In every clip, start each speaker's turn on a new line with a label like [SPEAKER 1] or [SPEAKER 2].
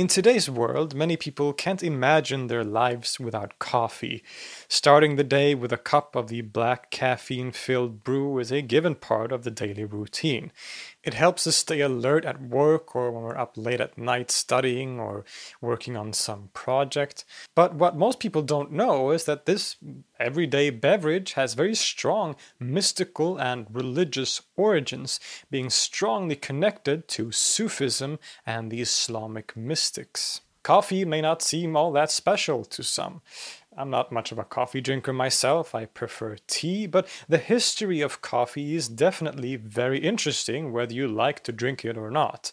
[SPEAKER 1] In today's world, many people can't imagine their lives without coffee. Starting the day with a cup of the black caffeine filled brew is a given part of the daily routine. It helps us stay alert at work or when we're up late at night studying or working on some project. But what most people don't know is that this everyday beverage has very strong mystical and religious origins, being strongly connected to Sufism and the Islamic mystics. Coffee may not seem all that special to some. I'm not much of a coffee drinker myself, I prefer tea, but the history of coffee is definitely very interesting whether you like to drink it or not.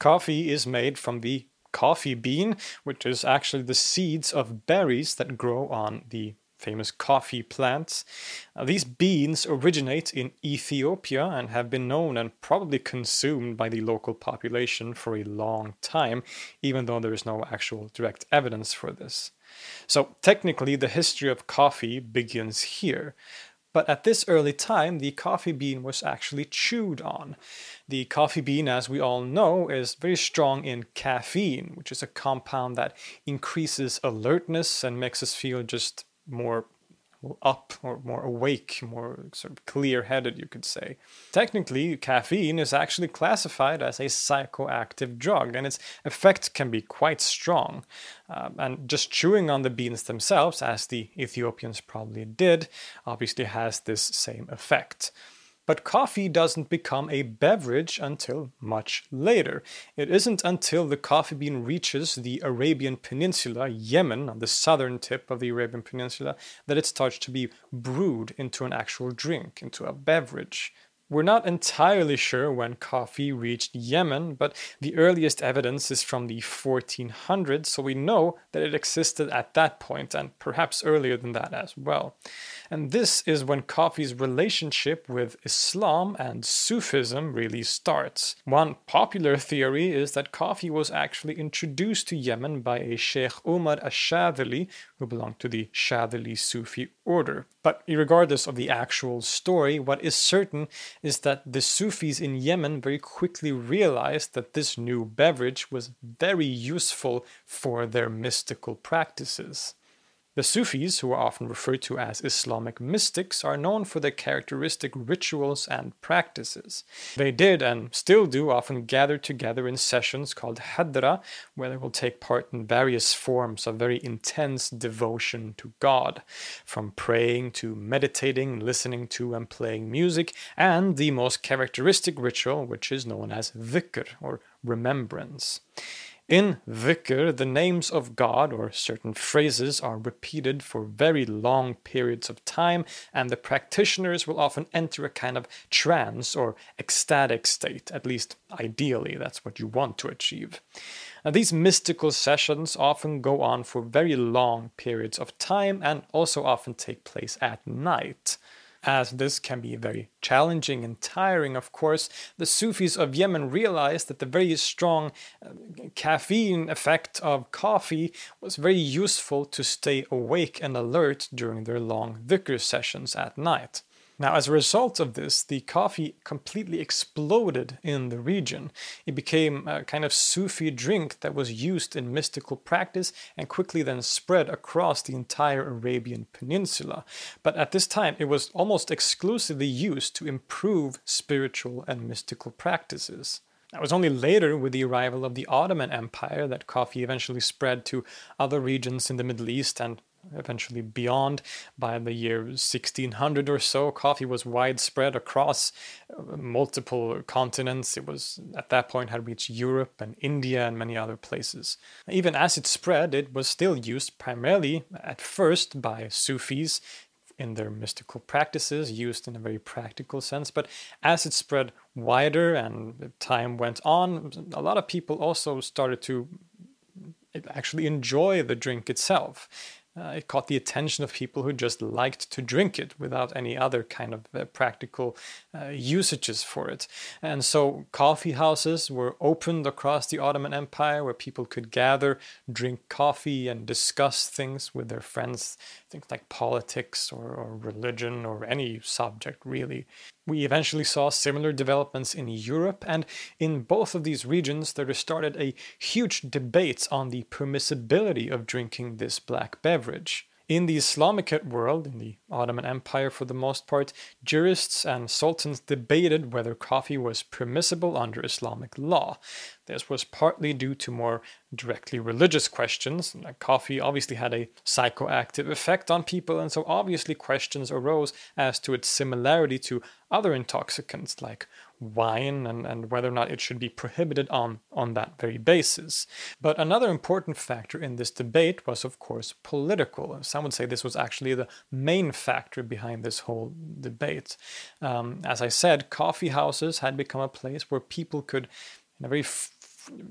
[SPEAKER 1] Coffee is made from the coffee bean, which is actually the seeds of berries that grow on the famous coffee plants. Uh, these beans originate in Ethiopia and have been known and probably consumed by the local population for a long time, even though there is no actual direct evidence for this. So, technically, the history of coffee begins here. But at this early time, the coffee bean was actually chewed on. The coffee bean, as we all know, is very strong in caffeine, which is a compound that increases alertness and makes us feel just more up or more awake, more sort of clear headed, you could say. Technically, caffeine is actually classified as a psychoactive drug, and its effect can be quite strong. Um, and just chewing on the beans themselves, as the Ethiopians probably did, obviously has this same effect. But coffee doesn't become a beverage until much later. It isn't until the coffee bean reaches the Arabian Peninsula, Yemen, on the southern tip of the Arabian Peninsula, that it starts to be brewed into an actual drink, into a beverage. We're not entirely sure when coffee reached Yemen, but the earliest evidence is from the 1400s, so we know that it existed at that point and perhaps earlier than that as well. And this is when coffee's relationship with Islam and Sufism really starts. One popular theory is that coffee was actually introduced to Yemen by a Sheikh Umar ash-Shadhili, who belonged to the Shadhili Sufi order. But regardless of the actual story, what is certain is that the Sufis in Yemen very quickly realized that this new beverage was very useful for their mystical practices. The Sufis, who are often referred to as Islamic mystics, are known for their characteristic rituals and practices. They did and still do often gather together in sessions called Hadra, where they will take part in various forms of very intense devotion to God, from praying to meditating, listening to and playing music, and the most characteristic ritual, which is known as dhikr or remembrance. In dhikr, the names of God or certain phrases are repeated for very long periods of time, and the practitioners will often enter a kind of trance or ecstatic state, at least ideally, that's what you want to achieve. Now, these mystical sessions often go on for very long periods of time and also often take place at night as this can be very challenging and tiring, of course, the Sufis of Yemen realized that the very strong uh, caffeine effect of coffee was very useful to stay awake and alert during their long dhikr sessions at night. Now, as a result of this, the coffee completely exploded in the region. It became a kind of Sufi drink that was used in mystical practice and quickly then spread across the entire Arabian Peninsula. But at this time, it was almost exclusively used to improve spiritual and mystical practices. It was only later, with the arrival of the Ottoman Empire, that coffee eventually spread to other regions in the Middle East and eventually beyond. By the year 1600 or so, coffee was widespread across uh, multiple continents. It was at that point had reached Europe and India and many other places. Even as it spread, it was still used primarily at first by Sufis in their mystical practices, used in a very practical sense. But as it spread wider and time went on, a lot of people also started to actually enjoy the drink itself. Uh, it caught the attention of people who just liked to drink it without any other kind of uh, practical uh, usages for it. And so coffee houses were opened across the Ottoman Empire where people could gather, drink coffee, and discuss things with their friends, things like politics or, or religion or any subject really. We eventually saw similar developments in Europe, and in both of these regions, there started a huge debate on the permissibility of drinking this black beverage. In the Islamicate world, in the Ottoman Empire for the most part, jurists and sultans debated whether coffee was permissible under Islamic law. This was partly due to more directly religious questions. Coffee obviously had a psychoactive effect on people, and so obviously questions arose as to its similarity to other intoxicants like wine and, and whether or not it should be prohibited on, on that very basis. But another important factor in this debate was, of course, political. Some would say this was actually the main factor behind this whole debate. Um, as I said, coffee houses had become a place where people could, in a very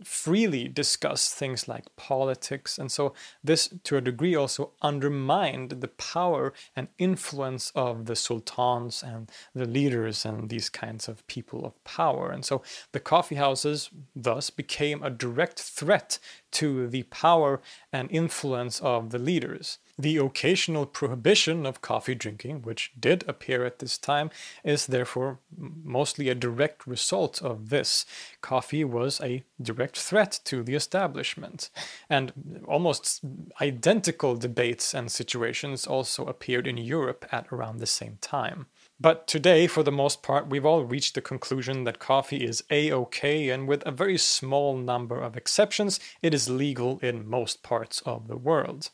[SPEAKER 1] freely discuss things like politics. And so, this to a degree also undermined the power and influence of the sultans and the leaders and these kinds of people of power. And so, the coffee houses thus became a direct threat to the power and influence of the leaders. The occasional prohibition of coffee drinking, which did appear at this time, is therefore mostly a direct result of this. Coffee was a direct threat to the establishment. And almost identical debates and situations also appeared in Europe at around the same time. But today, for the most part, we've all reached the conclusion that coffee is a okay, and with a very small number of exceptions, it is legal in most parts of the world.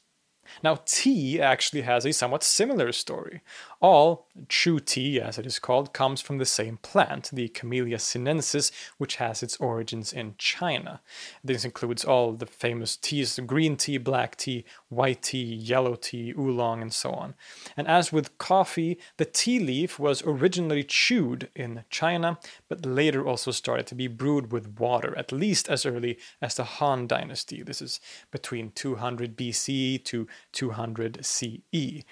[SPEAKER 1] Now, tea actually has a somewhat similar story. All true tea, as it is called, comes from the same plant, the Camellia sinensis, which has its origins in China. This includes all the famous teas green tea, black tea, white tea, yellow tea, oolong, and so on. And as with coffee, the tea leaf was originally chewed in China, but later also started to be brewed with water, at least as early as the Han Dynasty. This is between 200 BCE to 200 CE.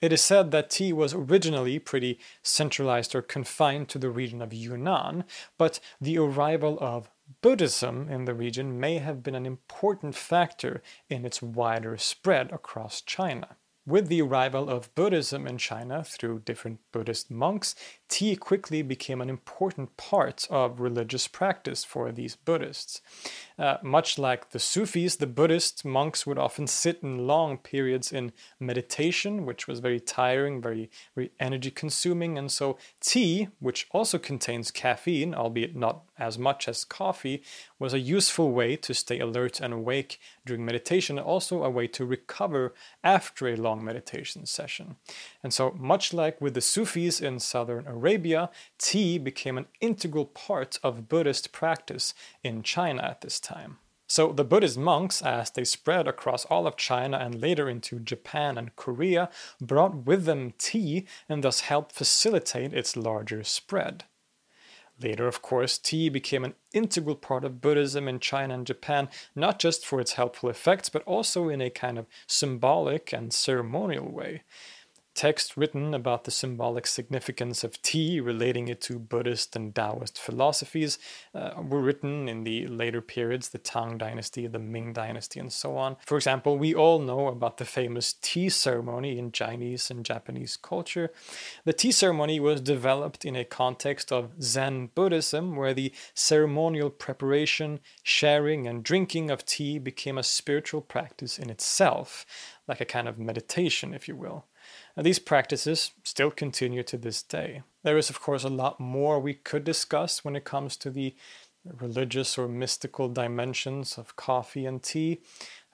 [SPEAKER 1] It is said that tea was originally pretty centralized or confined to the region of Yunnan, but the arrival of Buddhism in the region may have been an important factor in its wider spread across China. With the arrival of Buddhism in China through different Buddhist monks, tea quickly became an important part of religious practice for these Buddhists. Uh, much like the Sufis, the Buddhist monks would often sit in long periods in meditation, which was very tiring, very, very energy consuming. And so, tea, which also contains caffeine, albeit not as much as coffee, was a useful way to stay alert and awake during meditation, and also a way to recover after a long meditation session. And so, much like with the Sufis in southern Arabia, tea became an integral part of Buddhist practice in China at this time. So the Buddhist monks, as they spread across all of China and later into Japan and Korea, brought with them tea and thus helped facilitate its larger spread. Later, of course, tea became an integral part of Buddhism in China and Japan, not just for its helpful effects, but also in a kind of symbolic and ceremonial way texts written about the symbolic significance of tea, relating it to Buddhist and Taoist philosophies, uh, were written in the later periods, the Tang Dynasty, the Ming Dynasty, and so on. For example, we all know about the famous tea ceremony in Chinese and Japanese culture. The tea ceremony was developed in a context of Zen Buddhism, where the ceremonial preparation, sharing, and drinking of tea became a spiritual practice in itself, like a kind of meditation, if you will. Now, these practices still continue to this day. There is, of course, a lot more we could discuss when it comes to the religious or mystical dimensions of coffee and tea.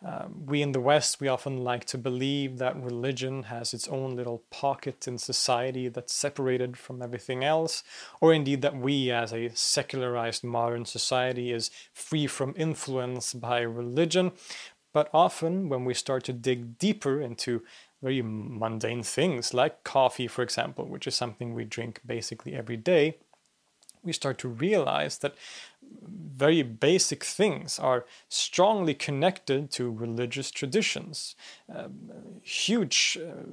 [SPEAKER 1] Um, we in the West, we often like to believe that religion has its own little pocket in society that's separated from everything else, or indeed that we as a secularized modern society is free from influence by religion. But often, when we start to dig deeper into very mundane things like coffee, for example, which is something we drink basically every day, we start to realize that very basic things are strongly connected to religious traditions. Um, huge, uh,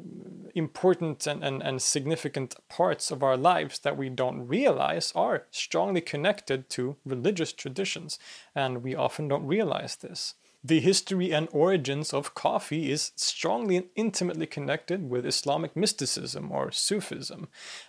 [SPEAKER 1] important, and, and, and significant parts of our lives that we don't realize are strongly connected to religious traditions, and we often don't realize this. The history and origins of coffee is strongly and intimately connected with Islamic mysticism or Sufism.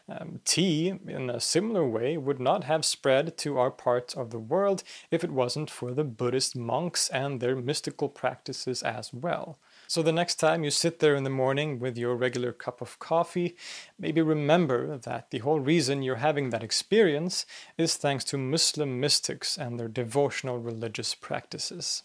[SPEAKER 1] Um, tea, in a similar way, would not have spread to our part of the world if it wasn't for the Buddhist monks and their mystical practices as well. So the next time you sit there in the morning with your regular cup of coffee, maybe remember that the whole reason you're having that experience is thanks to Muslim mystics and their devotional religious practices.